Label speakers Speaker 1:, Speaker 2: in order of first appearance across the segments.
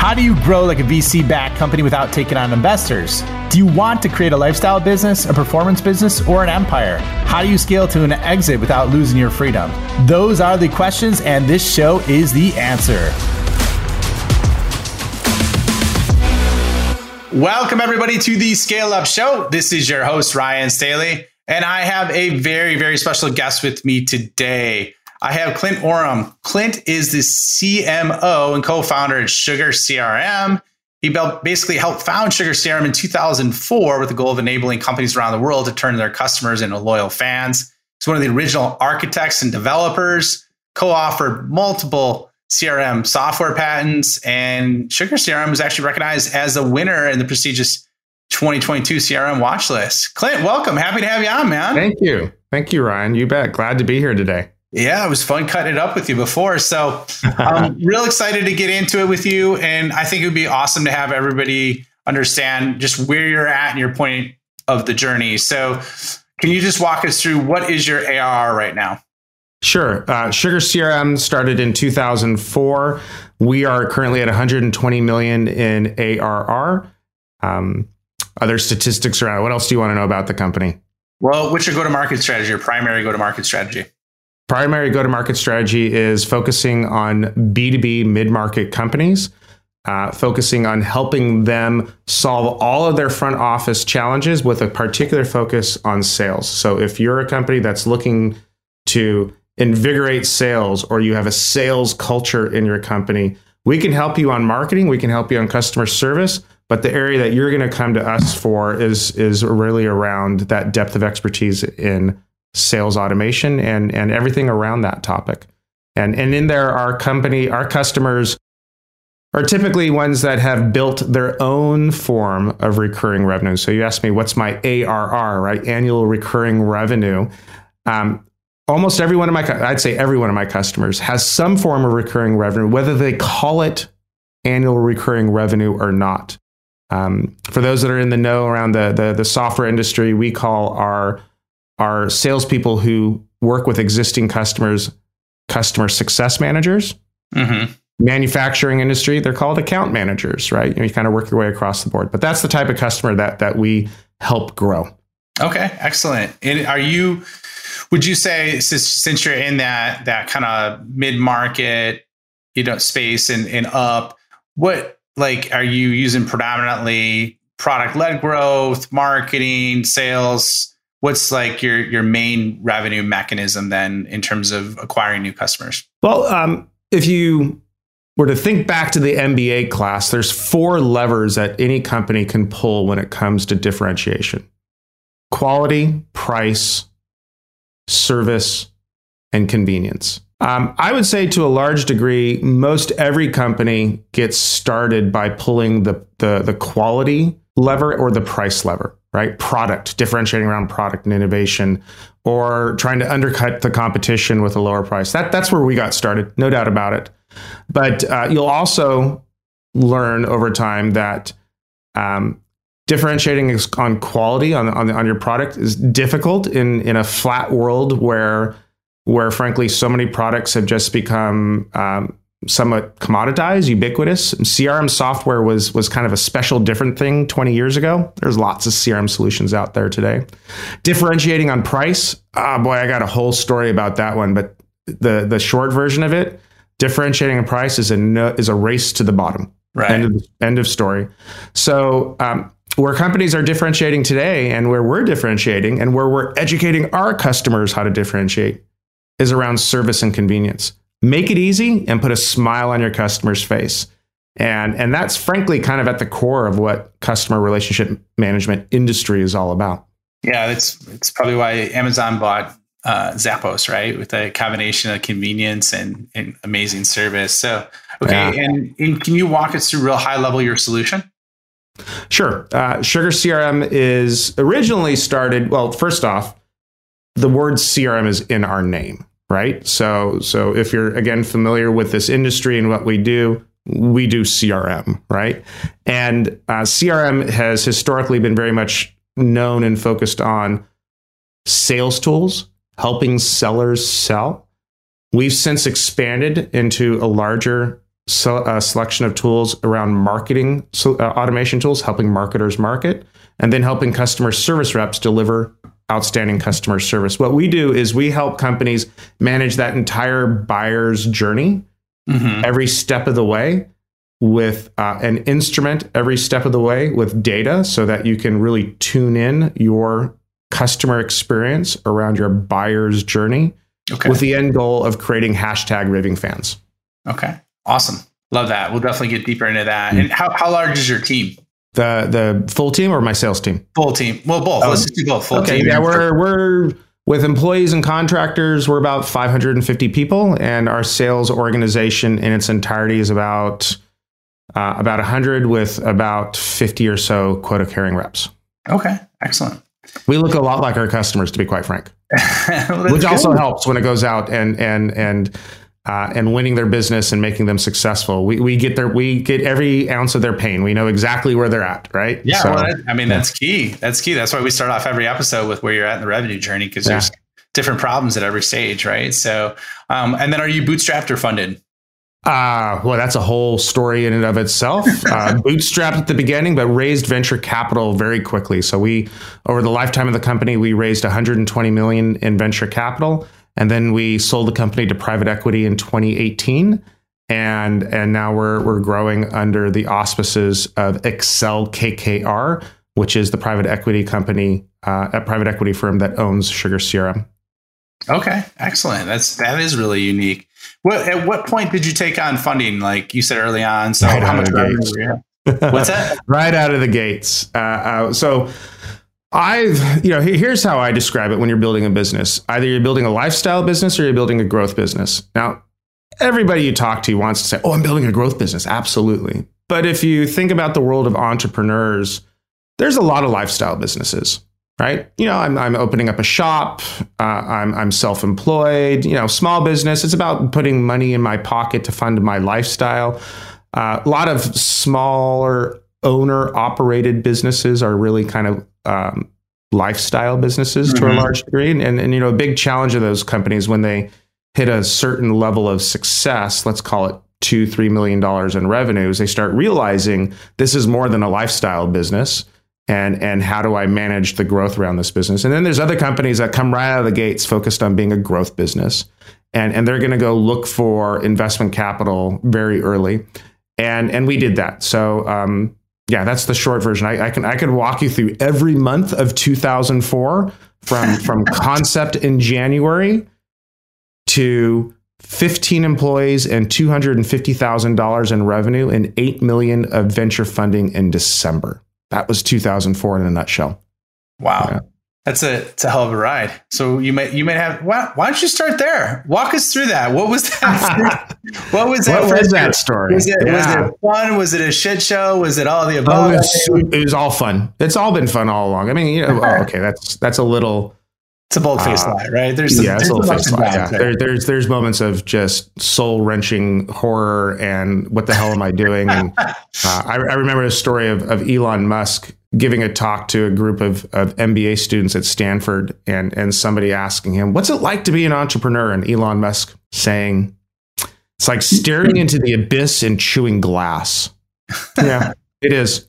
Speaker 1: How do you grow like a VC backed company without taking on investors? Do you want to create a lifestyle business, a performance business, or an empire? How do you scale to an exit without losing your freedom? Those are the questions, and this show is the answer. Welcome, everybody, to the Scale Up Show. This is your host, Ryan Staley, and I have a very, very special guest with me today. I have Clint Oram. Clint is the CMO and co-founder at Sugar CRM. He basically helped found Sugar CRM in 2004 with the goal of enabling companies around the world to turn their customers into loyal fans. He's one of the original architects and developers, co-authored multiple CRM software patents, and Sugar CRM is actually recognized as a winner in the prestigious 2022 CRM watch list. Clint, welcome. Happy to have you on, man.
Speaker 2: Thank you. Thank you, Ryan. You bet. Glad to be here today.
Speaker 1: Yeah, it was fun cutting it up with you before. So I'm real excited to get into it with you. And I think it would be awesome to have everybody understand just where you're at and your point of the journey. So can you just walk us through what is your ARR right now?
Speaker 2: Sure. Uh, Sugar CRM started in 2004. We are currently at 120 million in ARR. Um, other statistics around. What else do you want to know about the company?
Speaker 1: Well, what's your go-to-market strategy? Your primary go-to-market strategy?
Speaker 2: Primary go to market strategy is focusing on B2B mid market companies, uh, focusing on helping them solve all of their front office challenges with a particular focus on sales. So if you're a company that's looking to invigorate sales or you have a sales culture in your company, we can help you on marketing, we can help you on customer service, but the area that you're going to come to us for is is really around that depth of expertise in sales automation and and everything around that topic. And and in there our company our customers are typically ones that have built their own form of recurring revenue. So you asked me what's my ARR, right? Annual recurring revenue. Um, almost every one of my I'd say every one of my customers has some form of recurring revenue whether they call it annual recurring revenue or not. Um, for those that are in the know around the, the, the software industry, we call our are salespeople who work with existing customers, customer success managers. Mm-hmm. Manufacturing industry, they're called account managers, right? You, know, you kind of work your way across the board. But that's the type of customer that that we help grow.
Speaker 1: Okay, excellent. And are you? Would you say since, since you're in that that kind of mid market, you know, space and and up, what like are you using predominantly product led growth, marketing, sales? What's like your your main revenue mechanism then in terms of acquiring new customers?
Speaker 2: Well, um, if you were to think back to the MBA class, there's four levers that any company can pull when it comes to differentiation: quality, price, service, and convenience. Um, I would say to a large degree, most every company gets started by pulling the, the, the quality lever or the price lever right? Product, differentiating around product and innovation, or trying to undercut the competition with a lower price. That, that's where we got started, no doubt about it. But uh, you'll also learn over time that um, differentiating on quality on, on, on your product is difficult in, in a flat world where where frankly so many products have just become um, somewhat commoditized, ubiquitous. CRM software was was kind of a special, different thing 20 years ago. There's lots of CRM solutions out there today. Differentiating on price, ah, oh boy, I got a whole story about that one. But the the short version of it, differentiating on price is a no, is a race to the bottom.
Speaker 1: Right.
Speaker 2: End of, end of story. So. Um, where companies are differentiating today and where we're differentiating and where we're educating our customers how to differentiate is around service and convenience make it easy and put a smile on your customer's face. And, and that's frankly kind of at the core of what customer relationship management industry is all about.
Speaker 1: Yeah, that's it's probably why Amazon bought uh, Zappos, right? With a combination of convenience and, and amazing service. So, okay, yeah. and, and, can you walk us through real high level your solution?
Speaker 2: Sure. Uh, Sugar CRM is originally started. Well, first off, the word CRM is in our name right? So, so if you're again familiar with this industry and what we do, we do CRM, right? And uh, CRM has historically been very much known and focused on sales tools, helping sellers sell. We've since expanded into a larger so, a selection of tools around marketing so, uh, automation tools, helping marketers market, and then helping customer service reps deliver outstanding customer service. What we do is we help companies manage that entire buyer's journey mm-hmm. every step of the way with uh, an instrument every step of the way with data so that you can really tune in your customer experience around your buyer's journey okay. with the end goal of creating hashtag raving fans.
Speaker 1: Okay. Awesome. Love that. We'll definitely get deeper into that. Mm-hmm. And how, how large is your team?
Speaker 2: The the full team or my sales team?
Speaker 1: Full team. Well, both. Oh, Let's just do both. Full
Speaker 2: okay,
Speaker 1: team.
Speaker 2: Yeah, we're we're with employees and contractors, we're about 550 people, and our sales organization in its entirety is about uh, about 100 with about 50 or so quota carrying reps.
Speaker 1: Okay, excellent.
Speaker 2: We look a lot like our customers, to be quite frank, well, which good. also helps when it goes out and and and uh, and winning their business and making them successful. We, we get their we get every ounce of their pain. We know exactly where they're at, right?
Speaker 1: Yeah, so, well, I mean yeah. that's key. That's key. That's why we start off every episode with where you're at in the revenue journey because yeah. there's different problems at every stage, right? So, um, and then are you bootstrapped or funded?
Speaker 2: Uh, well, that's a whole story in and of itself. Uh, bootstrapped at the beginning, but raised venture capital very quickly. So we, over the lifetime of the company, we raised 120 million in venture capital. And then we sold the company to private equity in 2018. And, and now we're, we're growing under the auspices of Accel-KKR, which is the private equity company, uh, a private equity firm that owns Sugar CRM.
Speaker 1: Okay, excellent. That's that is really unique. What at what point did you take on funding? Like you said early on. So right how much
Speaker 2: What's that? right out of the gates. Uh, uh, so I've, you know, here's how I describe it when you're building a business. Either you're building a lifestyle business or you're building a growth business. Now, everybody you talk to wants to say, oh, I'm building a growth business. Absolutely. But if you think about the world of entrepreneurs, there's a lot of lifestyle businesses, right? You know, I'm, I'm opening up a shop, uh, I'm, I'm self employed, you know, small business. It's about putting money in my pocket to fund my lifestyle. Uh, a lot of smaller owner operated businesses are really kind of um, lifestyle businesses mm-hmm. to a mm-hmm. large degree. And, and, and, you know, a big challenge of those companies when they hit a certain level of success, let's call it two, three million dollars in revenues, they start realizing this is more than a lifestyle business. And, and how do I manage the growth around this business? And then there's other companies that come right out of the gates focused on being a growth business. And, and they're going to go look for investment capital very early. And, and we did that. So um, yeah, that's the short version. I, I, can I can walk you through every month of 2004 from from concept in January to 15 employees and $250,000 in revenue and 8 million of venture funding in December. That was 2004 in a nutshell.
Speaker 1: Wow. Yeah. That's a it's a hell of a ride. So you may you may have why, why don't you start there? Walk us through that. What was that? what was
Speaker 2: that? What was that story?
Speaker 1: Was it, yeah. was it fun? Was it a shit show? Was it all the oh, above? Oh,
Speaker 2: it, was, it, was, all fun. It's all been fun all along. I mean, you know, oh, okay, that's that's a little.
Speaker 1: It's a bold face uh, lie, right? There's some,
Speaker 2: yeah, it's a little face lie. Yeah. There, there's there's moments of just soul wrenching horror and what the hell am I doing? And uh, I, I remember a story of, of Elon Musk giving a talk to a group of, of MBA students at Stanford and, and somebody asking him, What's it like to be an entrepreneur? And Elon Musk saying, It's like staring into the abyss and chewing glass. yeah, it is.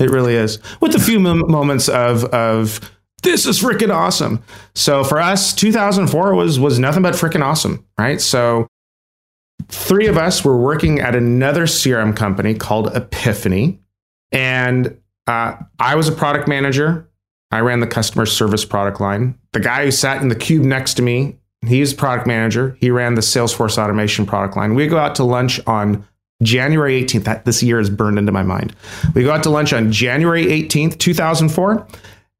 Speaker 2: It really is. With a few moments of, of, this is freaking awesome. So for us, 2004 was was nothing but freaking awesome, right? So three of us were working at another CRM company called E.piphany, and uh, I was a product manager. I ran the customer service product line. The guy who sat in the cube next to me, he's a product manager. He ran the Salesforce automation product line. We go out to lunch on January 18th. That this year is burned into my mind. We go out to lunch on January 18th, 2004.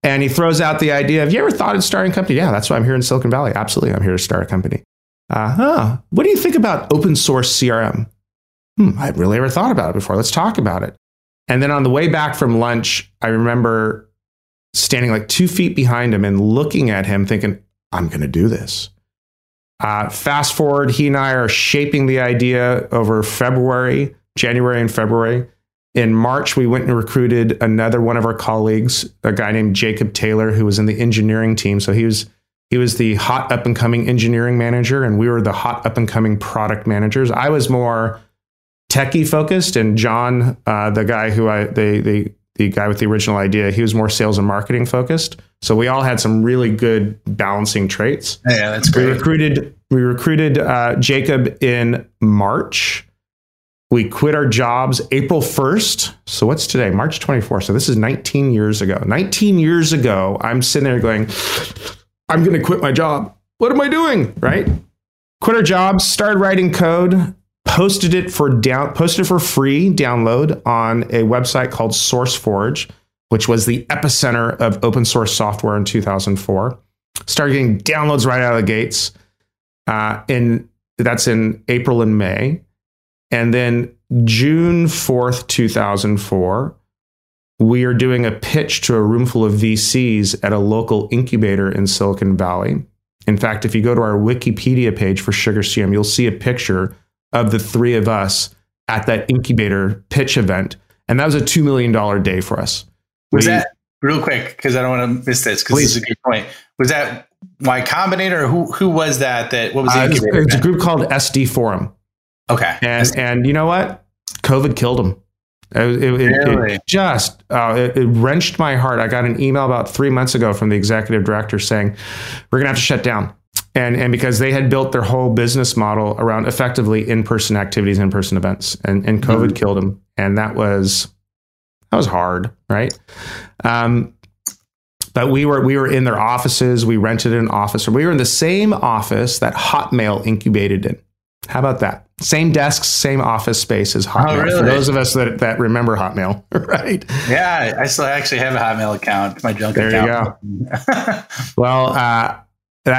Speaker 2: And he throws out the idea of, you ever thought of starting a company? Yeah, that's why I'm here in Silicon Valley. Absolutely. I'm here to start a company. Uh huh. What do you think about open source CRM? Hmm, I really ever thought about it before. Let's talk about it. And then on the way back from lunch, I remember standing like two feet behind him and looking at him, thinking, I'm going to do this. Uh, fast forward, he and I are shaping the idea over February, January, and February. In March, we went and recruited another one of our colleagues, a guy named Jacob Taylor, who was in the engineering team. So he was he was the hot up and coming engineering manager, and we were the hot up and coming product managers. I was more techie focused, and John, uh, the guy who I the the the guy with the original idea, he was more sales and marketing focused. So we all had some really good balancing traits.
Speaker 1: Yeah, that's great.
Speaker 2: We recruited we recruited uh, Jacob in March. We quit our jobs April 1st. So what's today? March 24th. So this is 19 years ago. 19 years ago, I'm sitting there going, I'm going to quit my job. What am I doing? Right? Quit our jobs, started writing code, posted it for down posted for free download on a website called SourceForge, which was the epicenter of open source software in 2004. Started getting downloads right out of the gates. Uh, in that's in April and May, and then June 4th, 2004, we are doing a pitch to a room full of VCs at a local incubator in Silicon Valley. In fact, if you go to our Wikipedia page for SugarCRM, you'll see a picture of the three of us at that incubator pitch event. And that was a $2 million day for us.
Speaker 1: Was we, that real quick? Because I don't want to miss this because this is a good point. Was that Y Combinator? Who who was that? That what was the uh,
Speaker 2: incubator? It's a group called SD Forum.
Speaker 1: Okay.
Speaker 2: And and you know what? COVID killed them. It, it, really? it just uh, it, it, wrenched my heart. I got an email about three months ago from the executive director saying we're going to have to shut down, and and because they had built their whole business model around effectively in person activities, in person events, and and COVID mm-hmm. killed them, and that was that was hard, right? Um, but we were we were in their offices. We rented an office, or we were in the same office that Hotmail incubated in. How about that? Same desks, same office space as Hotmail. Oh, really? For those of us that, that remember Hotmail, right?
Speaker 1: Yeah, I still actually have a Hotmail account, my junk
Speaker 2: there
Speaker 1: account.
Speaker 2: you go. well, uh,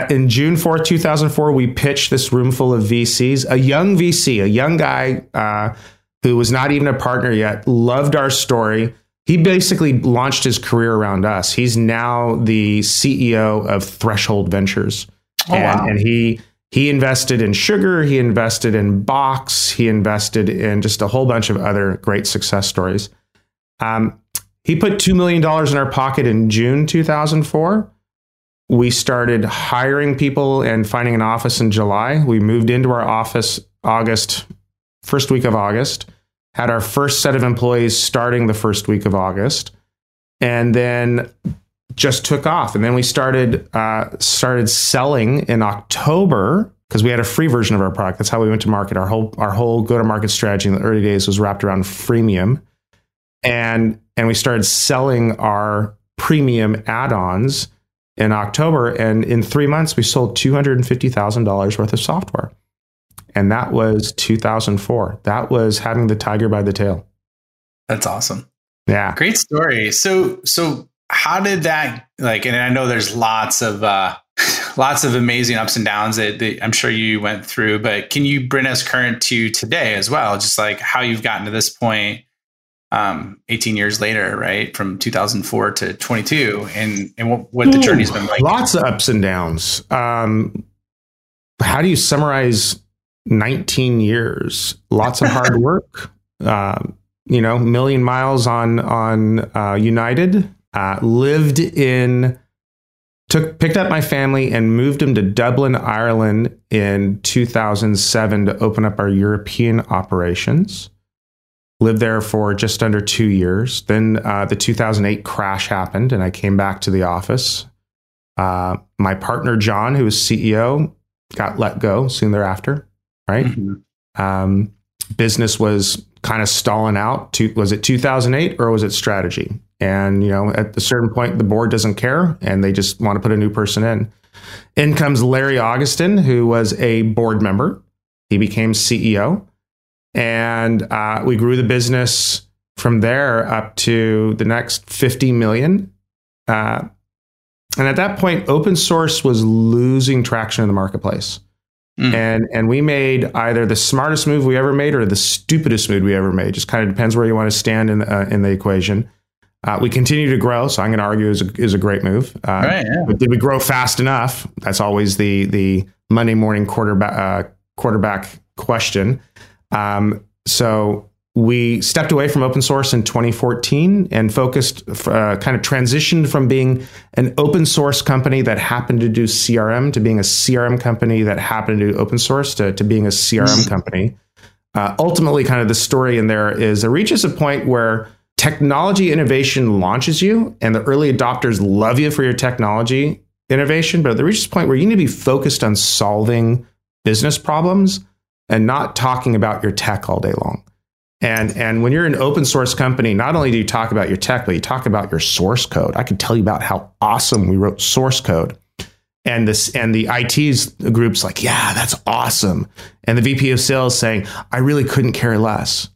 Speaker 2: in June 4th, 2004, we pitched this room full of VCs. A young VC, a young guy uh, who was not even a partner yet, loved our story. He basically launched his career around us. He's now the CEO of Threshold Ventures. Oh, and, wow. and he he invested in sugar, he invested in Box, he invested in just a whole bunch of other great success stories. Um, he put $2 million in our pocket in June 2004. We started hiring people and finding an office in July. We moved into our office August, first week of August, had our first set of employees starting the first week of August. And then just took off. And then we started uh, started selling in October because we had a free version of our product. That's how we went to market. Our whole our whole go to market strategy in the early days was wrapped around freemium, and and we started selling our premium add-ons in October. And in three months, we sold two hundred and fifty thousand dollars worth of software, and that was two thousand four. That was having the tiger by the tail.
Speaker 1: That's awesome.
Speaker 2: Yeah,
Speaker 1: great story. So so how did that like and i know there's lots of uh lots of amazing ups and downs that, that, i'm sure you went through but can you bring us current to today as well just like how you've gotten to this point um 18 years later right from 2004 to 22 and and what, what the journey's been like.
Speaker 2: Lots of ups and downs. Um how do you summarize 19 years? Lots of hard work um you know million miles on on uh, united uh, lived in took picked up my family and moved them to Dublin, Ireland in 2007 to open up our European operations. Lived there for just under two years. Then uh, the 2008 crash happened, and I came back to the office. Uh, my partner John, who was CEO, got let go soon thereafter. Right, mm-hmm. um, business was kind of stalling out. To, was it 2008 or was it strategy? And, you know, at a certain point, the board doesn't care and they just want to put a new person in. In comes Larry Augustin, who was a board member. He became CEO. And uh, we grew the business from there up to the next 50 million. Uh, and at that point, open source was losing traction in the marketplace. Mm. And and we made either the smartest move we ever made or the stupidest move we ever made. Just kind of depends where you want to stand in uh, in the equation. Uh, we continue to grow, so I'm going to argue is a, is a great move. Uh, right, yeah. But did we grow fast enough? That's always the the Monday morning quarterback uh, quarterback question. Um, so we stepped away from open source in 2014 and focused, uh, kind of transitioned from being an open source company that happened to do CRM to being a CRM company that happened to do open source to, to being a CRM mm-hmm. company. uh, ultimately, kind of the story in there is it reaches a point where technology innovation launches you, and the early adopters love you for your technology innovation, but there reaches a point where you need to be focused on solving business problems and not talking about your tech all day long. And, and when you're an open source company, not only do you talk about your tech, but you talk about your source code. I could tell you about how awesome we wrote source code. And this and the IT's group's like, yeah, that's awesome. And the VP of sales saying, I really couldn't care less.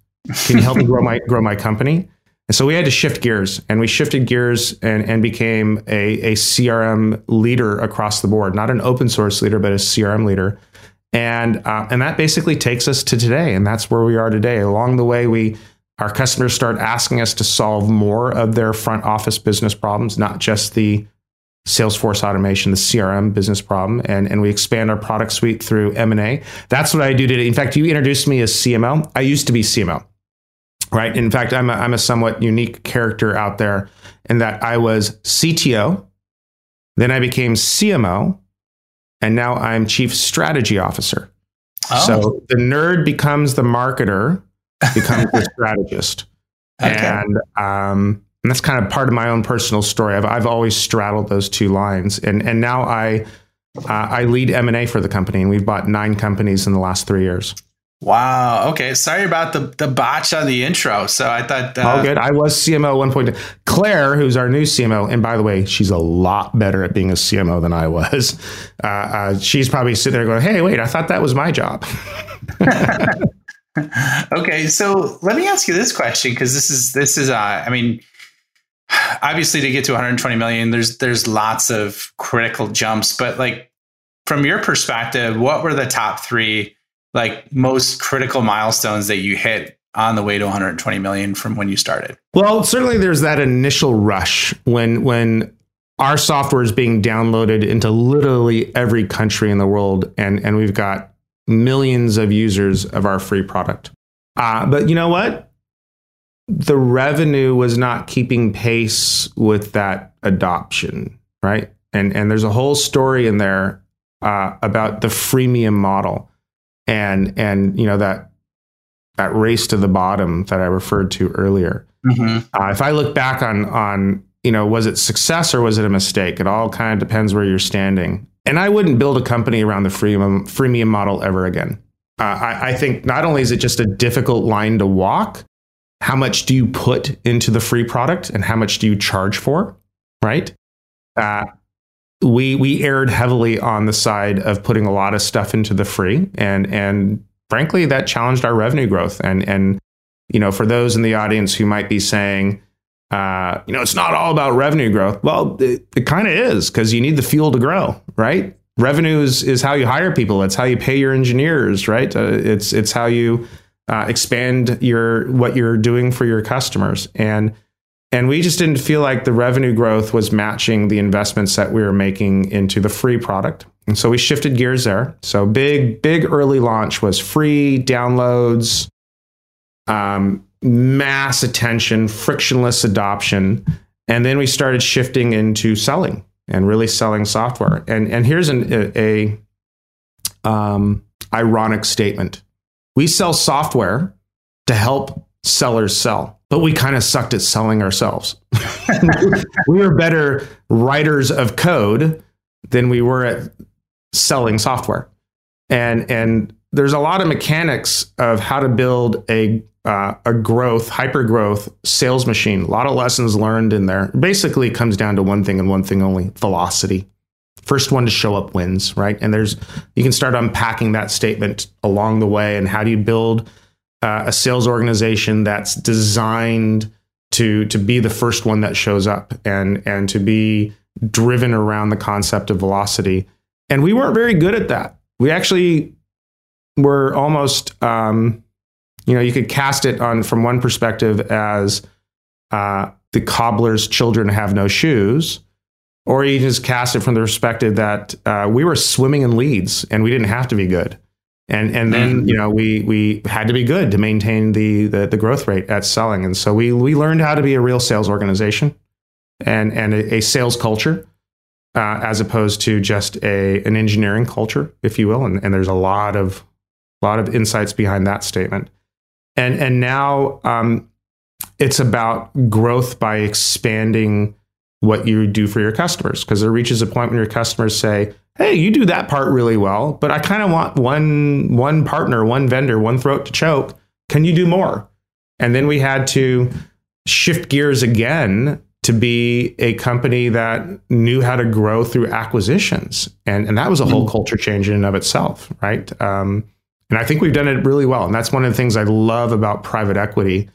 Speaker 2: Can you help me grow my grow my company? And so we had to shift gears and we shifted gears and, and became a, a CRM leader across the board, not an open source leader, but a CRM leader. And, uh, and that basically takes us to today. And that's where we are today. Along the way, we, our customers start asking us to solve more of their front office business problems, not just the Salesforce automation, the CRM business problem, and, and we expand our product suite through M&A. That's what I do today. In fact, you introduced me as CMO. I used to be CMO right? In fact, I'm a, I'm a somewhat unique character out there in that I was CTO, then I became CMO, and now I'm Chief Strategy Officer. Oh. So the nerd becomes the marketer, becomes the strategist. Okay. And, um, and that's kind of part of my own personal story. I've, I've always straddled those two lines. And, and now I, uh, I lead M&A for the company, and we've bought nine companies in the last three years.
Speaker 1: Wow. Okay. Sorry about the, the botch on the intro. So I thought.
Speaker 2: Uh, oh, good. I was CMO one point. Claire, who's our new CMO, and by the way, she's a lot better at being a CMO than I was. Uh, uh, she's probably sitting there going, "Hey, wait, I thought that was my job."
Speaker 1: okay, so let me ask you this question because this is this is. Uh, I mean, obviously, to get to 120 million, there's there's lots of critical jumps, but like from your perspective, what were the top three? Like most critical milestones that you hit on the way to 120 million from when you started?
Speaker 2: Well, certainly there's that initial rush when when our software is being downloaded into literally every country in the world, and and we've got millions of users of our free product. Uh, but you know what? The revenue was not keeping pace with that adoption, right? And and there's a whole story in there uh, about the freemium model and and you know that that race to the bottom that I referred to earlier. Mm-hmm. Uh, if I look back on on you know was it success or was it a mistake? It all kind of depends where you're standing. And I wouldn't build a company around the freemium freemium model ever again. Uh, I, I think not only is it just a difficult line to walk, how much do you put into the free product and how much do you charge for? Right. Uh, we we aired heavily on the side of putting a lot of stuff into the free. And and frankly that challenged our revenue growth. And and you know for those in the audience who might be saying uh, you know it's not all about revenue growth. Well it, it kind of is because you need the fuel to grow right? Revenue is, is how you hire people. It's how you pay your engineers right? Uh, it's it's how you uh, expand your what you're doing for your customers. And and we just didn't feel like the revenue growth was matching the investments that we were making into the free product. And so we shifted gears there. So big, big early launch was free downloads, um, mass attention, frictionless adoption. And then we started shifting into selling and really selling software. And, and here's an, a, a um, ironic statement. We sell software to help sellers sell but we kind of sucked at selling ourselves. we were better writers of code than we were at selling software. And and there's a lot of mechanics of how to build a uh, a growth, hyper growth sales machine. A lot of lessons learned in there. Basically, it comes down to one thing and one thing only: velocity. First one to show up wins, right? And there's you can start unpacking that statement along the way. And how do you build uh, a sales organization that's designed to to be the first one that shows up and and to be driven around the concept of velocity. And we weren't very good at that. We actually were almost, um, you know, you could cast it on from one perspective as uh, the cobbler's children have no shoes, or you just cast it from the perspective that uh, we were swimming in leads and we didn't have to be good and and then mm-hmm. you know we we had to be good to maintain the, the, the growth rate at selling and so we we learned how to be a real sales organization and and a, a sales culture uh, as opposed to just a an engineering culture if you will and, and there's a lot of A lot of insights behind that statement. And and now um, it's about growth by expanding what you do for your customers because there reaches a point when your customers say, "Hey, you do that part really well, but I kind of want one one partner, one vendor, one throat to choke. Can you do more?" And then we had to shift gears again to be a company that knew how to grow through acquisitions. And, and that was a whole mm. culture change in and of itself, right? Um, and I think we've done it really well. And that's one of the things I love about private equity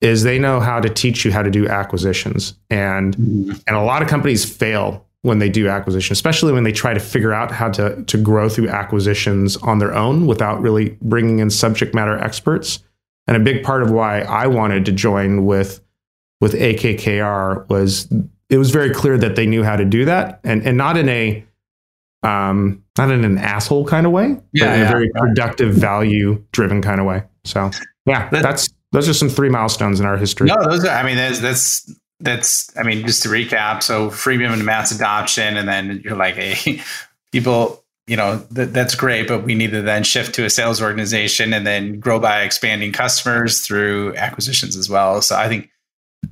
Speaker 2: is they know how to teach you how to do acquisitions. And, mm-hmm. and a lot of companies fail when they do acquisition, especially when they try to figure out how to, to grow through acquisitions on their own without really bringing in subject matter experts. And a big part of why I wanted to join with with AKKR was it was very clear that they knew how to do that, and and not in a um not in an asshole kind of way, yeah, but in yeah, a very productive, value driven kind of way. So yeah, that, that's those are some three milestones in our history.
Speaker 1: No, those are. I mean, that's that's that's. I mean, just to recap, so freemium and mass adoption, and then you're like, hey, people you know th- that's great but we need to then shift to a sales organization and then grow by expanding customers through acquisitions as well so i think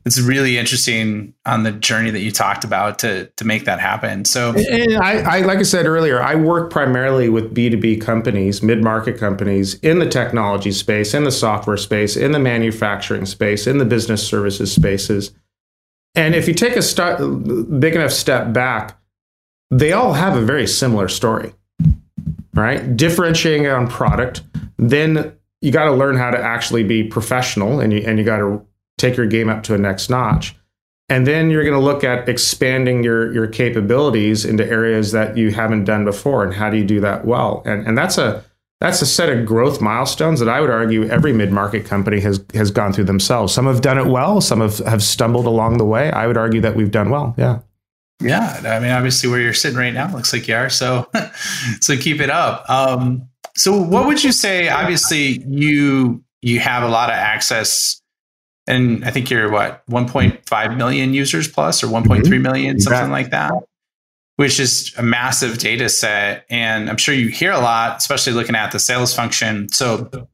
Speaker 1: it's really interesting on the journey that you talked about to to make that happen. So,
Speaker 2: I, I like I said earlier, I work primarily with B two B companies, mid market companies in the technology space, in the software space, in the manufacturing space, in the business services spaces. And if you take a big enough step back, they all have a very similar story, right? Differentiating on product, then you got to learn how to actually be professional, and you and you got to take your game up to a next notch. And then you're going to look at expanding your your capabilities into areas that you haven't done before, and how do you do that well? And and that's a that's a set of growth milestones that I would argue every mid market company has has gone through themselves. Some have done it well, some have have stumbled along the way. I would argue that we've done well. Yeah.
Speaker 1: Yeah, I mean, obviously, where you're sitting right now looks like you are. So, so keep it up. Um, so, what would you say? Obviously, you you have a lot of access and I think you're what 1.5 million users plus or 1.3 million, mm-hmm. something like that, which is a massive data set. And I'm sure you hear a lot, especially looking at the sales function. So,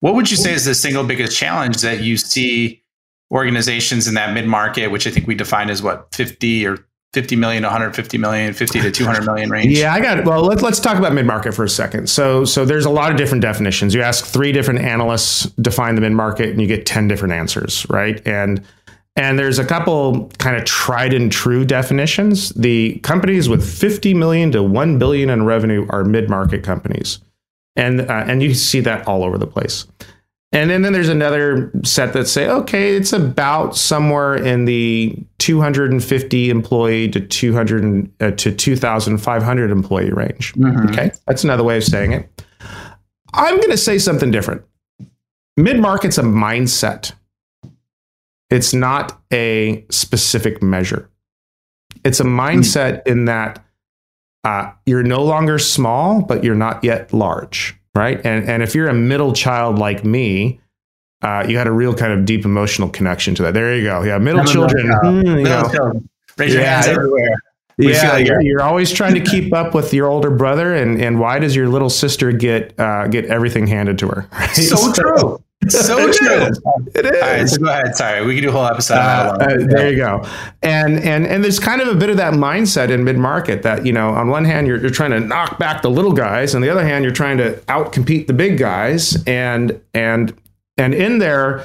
Speaker 1: what would you say is the single biggest challenge that you see organizations in that mid market, which I think we define as what 50 or 50 million to 150 million 50 to 200 million range
Speaker 2: yeah i got it well let's, let's talk about mid-market for a second so so there's a lot of different definitions you ask three different analysts define the mid-market and you get 10 different answers right and and there's a couple kind of tried and true definitions the companies with 50 million to 1 billion in revenue are mid-market companies and uh, and you see that all over the place and then, then there's another set that say, okay, it's about somewhere in the 250 employee to 200 uh, to 2,500 employee range. Mm-hmm. Okay, that's another way of saying it. I'm going to say something different. Mid market's a mindset. It's not a specific measure. It's a mindset mm-hmm. in that uh, you're no longer small, but you're not yet large right? And and if you're a middle child like me, uh, you had a real kind of deep emotional connection to that. There you go. Yeah, middle I'm children. Mm, middle children.
Speaker 1: Raise your yeah, hands everywhere. We
Speaker 2: yeah, like you're, you're, always trying to keep up with your older brother, and, and why does your little sister get uh, get everything handed to her?
Speaker 1: Right? So true. So it true. Is. It is. All right, so go ahead. Sorry, we can do a whole episode. Uh,
Speaker 2: uh, there you go. And and and there's kind of a bit of that mindset in mid market that you know, on one hand, you're you're trying to knock back the little guys, on the other hand, you're trying to outcompete the big guys, and and and in there,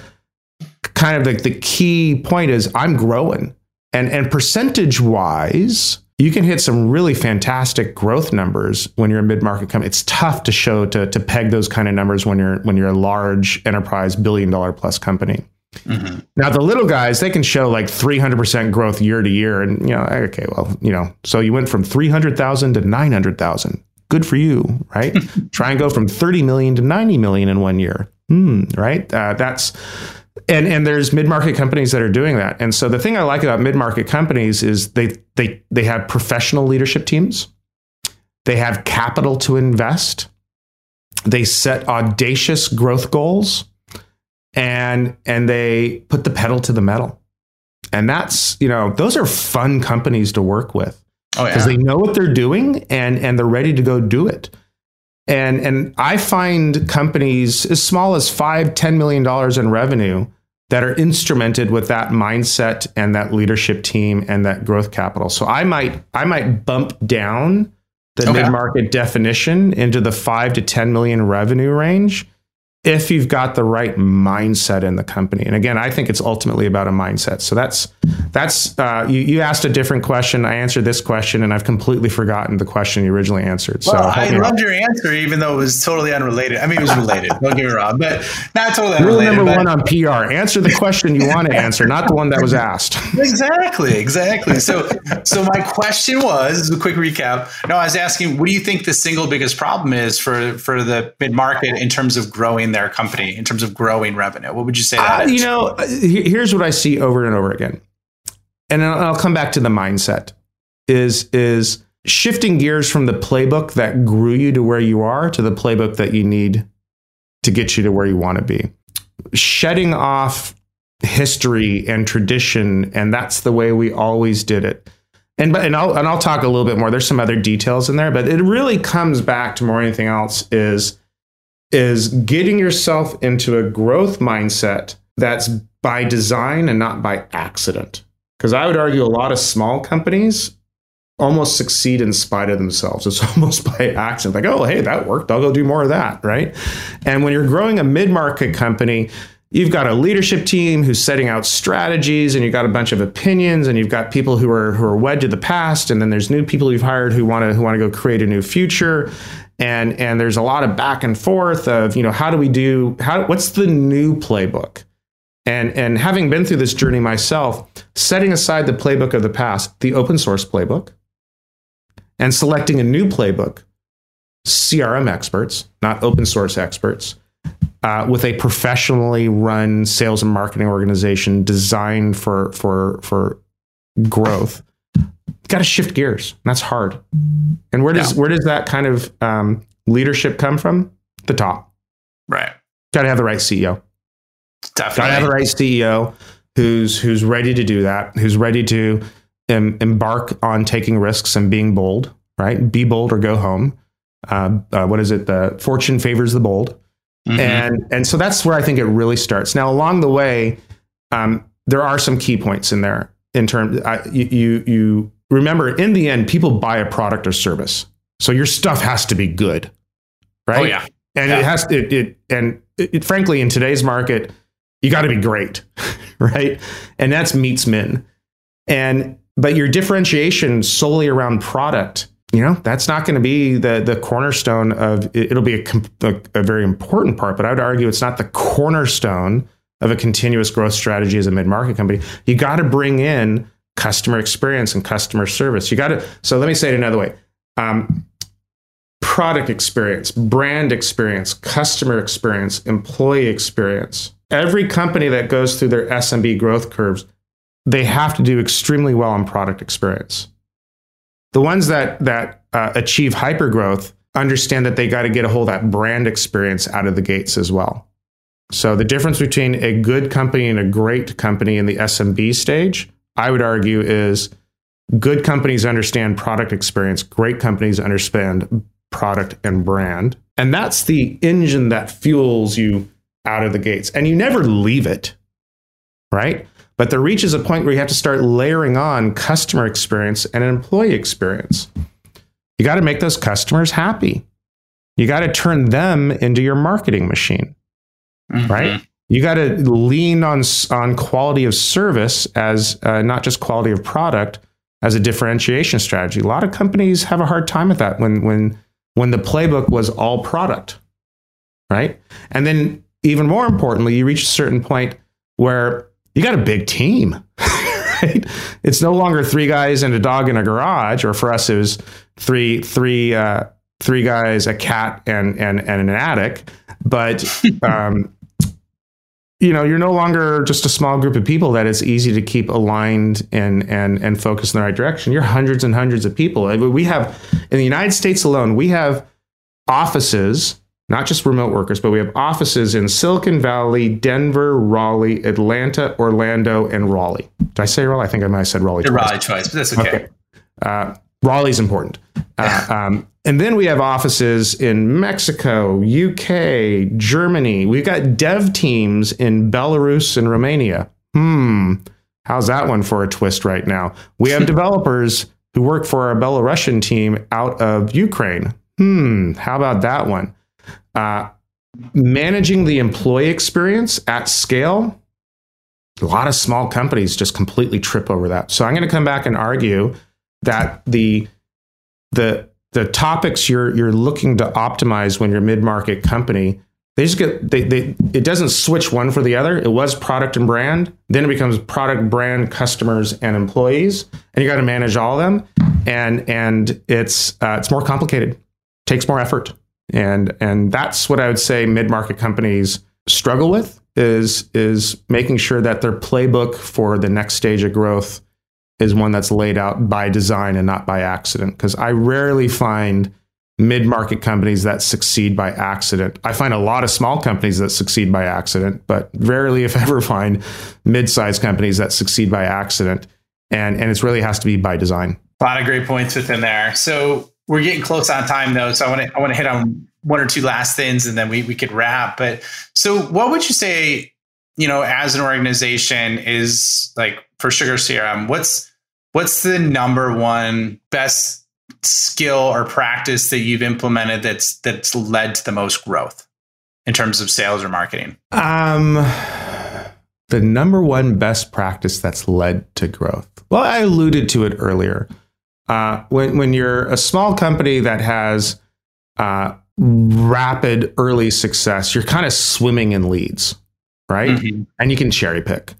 Speaker 2: kind of like the, the key point is I'm growing, and and percentage wise you can hit some really fantastic growth numbers when you're a mid-market company. It's tough to show to, to peg those kind of numbers when you're when you're a large enterprise billion dollar plus company. Mm-hmm. Now the little guys they can show like 300% growth year to year, and you know okay well you know so you went from 300,000 to 900,000. Good for you, right? Try and go from 30 million to 90 million in one year. Hmm, right? Uh, that's and and there's mid-market companies that are doing that. And so the thing I like about mid-market companies is they they they have professional leadership teams. They have capital to invest. They set audacious growth goals and and they put the pedal to the metal. And that's, you know, those are fun companies to work with.
Speaker 1: Oh yeah.
Speaker 2: Because they know what they're doing and and they're ready to go do it. And and I find companies as small as five, ten million dollars in revenue that are instrumented with that mindset and that leadership team and that growth capital. So I might I might bump down the okay. mid-market definition into the 5 to 10 million revenue range if you've got the right mindset in the company. And again, I think it's ultimately about a mindset. So that's that's uh, you, you asked a different question. I answered this question, and I've completely forgotten the question you originally answered.
Speaker 1: So well, I loved your answer, even though it was totally unrelated. I mean, it was related. don't get me wrong, but not totally unrelated.
Speaker 2: Rule number
Speaker 1: but...
Speaker 2: one on PR: answer the question you want to answer, not the one that was asked.
Speaker 1: exactly, exactly. So, so my question was a quick recap. No, I was asking, what do you think the single biggest problem is for for the mid market in terms of growing their company in terms of growing revenue? What would you say that
Speaker 2: uh, You know, here's what I see over and over again. And I'll come back to the mindset is is shifting gears from the playbook that grew you to where you are to the playbook that you need to get you to where you want to be. Shedding off history and tradition and that's the way we always did it. And and I'll and I'll talk a little bit more. There's some other details in there, but it really comes back to more anything else is is getting yourself into a growth mindset that's by design and not by accident. Because I would argue a lot of small companies almost succeed in spite of themselves. It's almost by accident, like, oh, hey, that worked. I'll go do more of that. Right. And when you're growing a mid market company, you've got a leadership team who's setting out strategies and you've got a bunch of opinions and you've got people who are who are wed to the past and then there's new people you've hired who want to who want to go create a new future and and there's a lot of back and forth of you know how do we do how what's the new playbook? And and having been through this journey myself setting aside the playbook of the past the open source playbook and selecting a new playbook crm experts not open source experts uh, with a professionally run sales and marketing organization designed for for for growth got to shift gears. That's hard. And where does yeah. where does that kind of um, leadership come from? The top.
Speaker 1: Right.
Speaker 2: Got to have the right CEO.
Speaker 1: Definitely.
Speaker 2: Got to have the right CEO who's who's ready to do that. Who's ready to em- embark on taking risks and being bold. Right. Be bold or go home. Uh, uh, what is it? The fortune favors the bold. Mm-hmm. And and so that's where I think it really starts. Now along the way, um, there are some key points in there in terms. You, you remember, in the end, people buy a product or service. So your stuff has to be good, right? Oh
Speaker 1: yeah,
Speaker 2: and
Speaker 1: yeah.
Speaker 2: it has it, it and it, frankly, in today's market, you got to be great, right? And that's meets min. And but your differentiation solely around product, you know, that's not going to be the the cornerstone of. It'll be a, a, a very important part, but I would argue it's not the cornerstone of a continuous growth strategy as a mid market company. You got to bring in customer experience and customer service. You got to, so let me say it another way. Um, product experience, brand experience, customer experience, employee experience. Every company that goes through their SMB growth curves, they have to do extremely well on product experience. The ones that that uh, achieve hyper growth understand that they got to get a hold of that brand experience out of the gates as well. So the difference between a good company and a great company in the SMB stage I would argue is good companies understand product experience, great companies understand product and brand. And that's the engine that fuels you out of the gates. And you never leave it, right? But there reaches a point where you have to start layering on customer experience and employee experience. You got to make those customers happy. You got to turn them into your marketing machine, mm-hmm. right? you got to lean on on quality of service as uh, not just quality of product as a differentiation strategy. A lot of companies have a hard time with that when when when the playbook was all product, right? And then even more importantly, you reach a certain point where you got a big team. Right? It's no longer three guys and a dog in a garage, or for us, it was three three uh, three guys, a cat, and and and an attic. But um, you know, you're no longer just a small group of people that it's easy to keep aligned and and and focus in the right direction. You're hundreds and hundreds of people. We have in the United States alone, we have offices, not just remote workers, but we have offices in Silicon Valley, Denver, Raleigh, Atlanta, Orlando, and Raleigh. Did I say Raleigh? I think I might have said Raleigh.
Speaker 1: Twice. Raleigh twice, but that's okay. okay.
Speaker 2: Uh, Raleigh's important. Uh, um, and then we have offices in Mexico, UK, Germany. We've got dev teams in Belarus and Romania. Hmm, how's that one for a twist right now? We have developers who work for our Belarusian team out of Ukraine. Hmm, how about that one? Uh, managing the employee experience at scale. A lot of small companies just completely trip over that. So I'm going to come back and argue that the the the topics you're you're looking to optimize when you're mid-market company they just get they, they it doesn't switch one for the other. It was product and brand then it becomes product brand customers and employees and you got to manage all of them. And and it's uh, it's more complicated takes more effort. And and that's what i would say mid-market companies struggle with is is making sure that their playbook for the next stage of growth is one that's laid out by design and not by accident. Because I rarely find mid market companies that succeed by accident. I find a lot of small companies that succeed by accident, but rarely, if ever, find mid sized companies that succeed by accident. And, and it really has to be by design.
Speaker 1: A lot of great points within there. So we're getting close on time though. So I want to I want to hit on one or two last things and then we, we could wrap. But so what would you say, you know, as an organization is like for Sugar CRM, what's what's the number one best skill or practice that you've implemented that's that's led to the most growth in terms of sales or marketing?
Speaker 2: Um the number one best practice that's led to growth. Well, I alluded to it earlier. Uh, when when you're a small company that has uh, rapid early success, you're kind of swimming in leads, right? Mm-hmm. And you can cherry pick,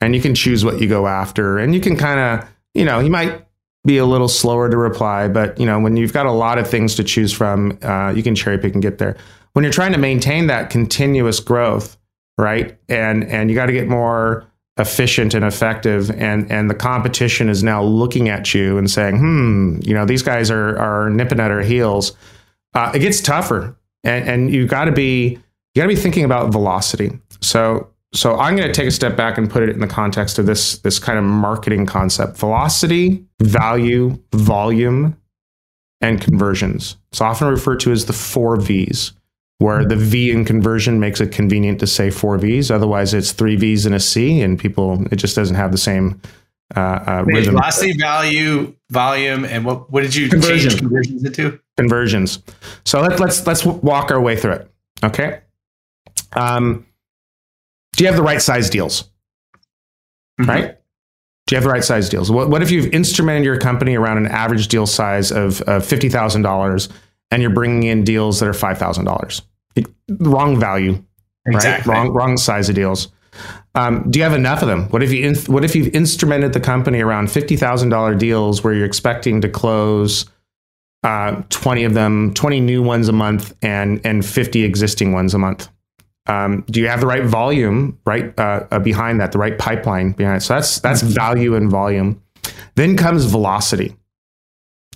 Speaker 2: and you can choose what you go after, and you can kind of you know, he might be a little slower to reply, but you know, when you've got a lot of things to choose from, uh, you can cherry pick and get there. When you're trying to maintain that continuous growth, right, and and you got to get more efficient and effective, and and the competition is now looking at you and saying, hmm, you know, these guys are are nipping at our heels. Uh, it gets tougher, and and you got to be you got to be thinking about velocity. So so I'm going to take a step back and put it in the context of this this kind of marketing concept: velocity, value, volume, and conversions. It's often referred to as the four V's, where the V in conversion makes it convenient to say four V's. Otherwise, it's three V's and a C, and people it just doesn't have the same uh, uh, rhythm.
Speaker 1: Velocity, value, volume, and what what did you Conversion. change conversions into?
Speaker 2: Conversions. So let's let's let's walk our way through it. Okay. Um, do you have the right size deals? Mm-hmm. Right? Do you have the right size deals? What, what if you've instrumented your company around an average deal size of, of $50,000 and you're bringing in deals that are $5,000? Wrong value, exactly. right? Wrong, wrong size of deals. Um, do you have enough of them? What if you what if you've instrumented the company around fifty thousand dollar deals where you're expecting to close uh, twenty of them, twenty new ones a month, and and fifty existing ones a month? Um, do you have the right volume right uh, uh, behind that, the right pipeline behind it? So that's that's mm-hmm. value and volume. Then comes velocity.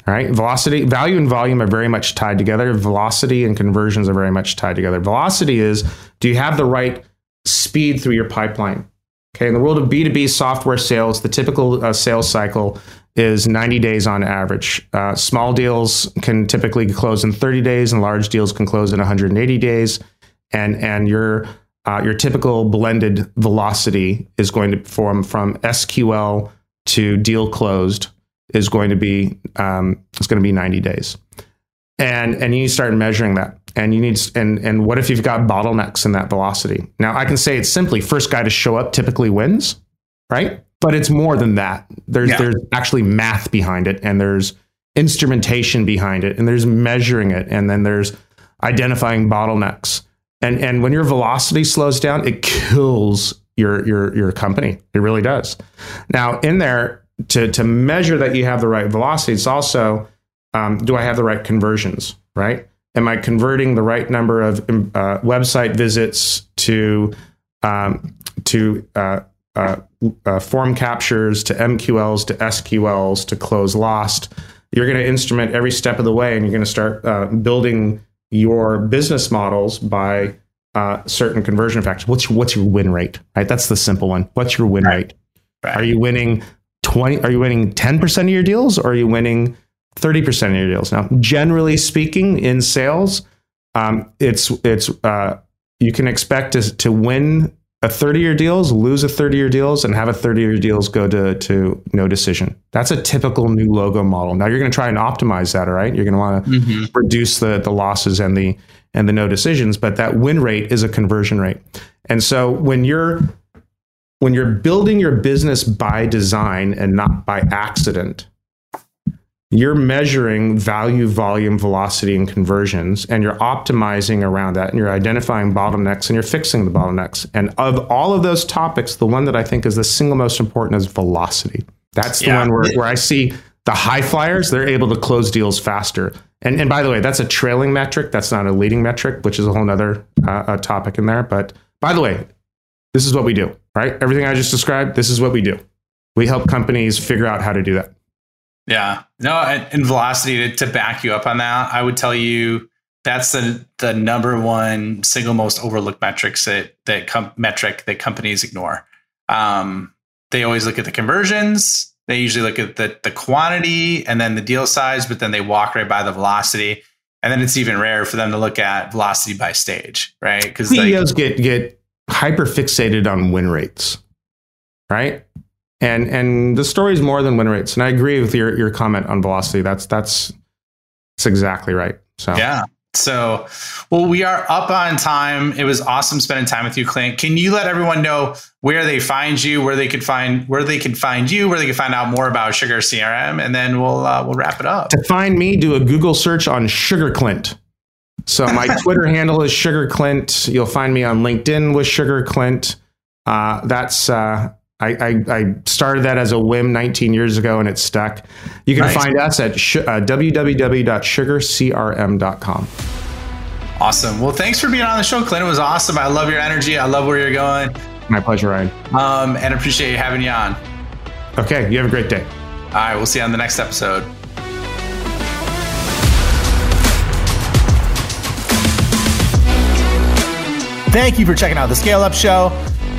Speaker 2: All right, velocity, value, and volume are very much tied together. Velocity and conversions are very much tied together. Velocity is do you have the right speed through your pipeline? Okay, in the world of B2B software sales, the typical uh, sales cycle is 90 days on average. Uh, small deals can typically close in 30 days, and large deals can close in 180 days and and your uh, your typical blended velocity is going to form from SQL to deal closed is going to be um, it's going to be 90 days, and and you need to start measuring that. And you need and and what if you've got bottlenecks in that velocity? Now I can say it's simply first guy to show up typically wins, right? But it's more than that. There's yeah. there's actually math behind it, and there's instrumentation behind it, and there's measuring it, and then there's identifying bottlenecks and and when your velocity slows down, it kills your your your company. It really does. Now, in there to to measure that you have the right velocity, it's also um, do I have the right conversions? Right? Am I converting the right number of uh, website visits to um, to uh, uh, uh form captures to MQLs to SQLs to close lost? You're going to instrument every step of the way, and you're going to start uh, building your business models by uh, certain conversion factors. What's what's your win rate? Right, that's the simple one. What's your win right. rate? Right. Are you winning twenty? Are you winning ten percent of your deals, or are you winning 30% of your deals. Now, generally speaking, in sales, um, it's it's uh, you can expect to, to win a 30 year deals, lose a 30 year deals, and have a 30 year deals go to, to no decision. That's a typical new logo model. Now you're going to try and optimize that, all right? You're going to want to mm-hmm. reduce the, the losses and the and the no decisions, but that win rate is a conversion rate. And so when you're when you're building your business by design and not by accident, you're measuring value, volume, velocity, and conversions, and you're optimizing around that, and you're identifying bottlenecks and you're fixing the bottlenecks. And of all of those topics, the one that I think is the single most important is velocity. That's the yeah. one where, where I see the high flyers, they're able to close deals faster. And, and by the way, that's a trailing metric. That's not a leading metric, which is a whole other uh, topic in there. But by the way, this is what we do, right? Everything I just described, this is what we do. We help companies figure out how to do that.
Speaker 1: Yeah. No, and velocity to, to back you up on that, I would tell you that's the the number one single most overlooked metrics that that com- metric that companies ignore. Um, they always look at the conversions. They usually look at the the quantity and then the deal size, but then they walk right by the velocity. And then it's even rare for them to look at velocity by stage, right?
Speaker 2: Because CEOs like, get get hyper fixated on win rates, right? And and the story is more than win rates. And I agree with your your comment on velocity. That's that's that's exactly right. So
Speaker 1: yeah. So, well, we are up on time. It was awesome spending time with you, Clint. Can you let everyone know where they find you, where they could find where they can find you, where they can find out more about Sugar CRM, and then we'll uh, we'll wrap it up.
Speaker 2: To find me, do a Google search on Sugar Clint. So my Twitter handle is Sugar Clint. You'll find me on LinkedIn with Sugar Clint. Uh, that's uh, I, I, I, started that as a whim 19 years ago and it stuck. You can nice. find us at sh- uh, www.sugarcrm.com.
Speaker 1: Awesome. Well, thanks for being on the show, Clint. It was awesome. I love your energy. I love where you're going.
Speaker 2: My pleasure, Ryan.
Speaker 1: Um, and appreciate you having you on.
Speaker 2: Okay. You have a great day.
Speaker 1: All right. We'll see you on the next episode. Thank you for checking out the Scale Up Show.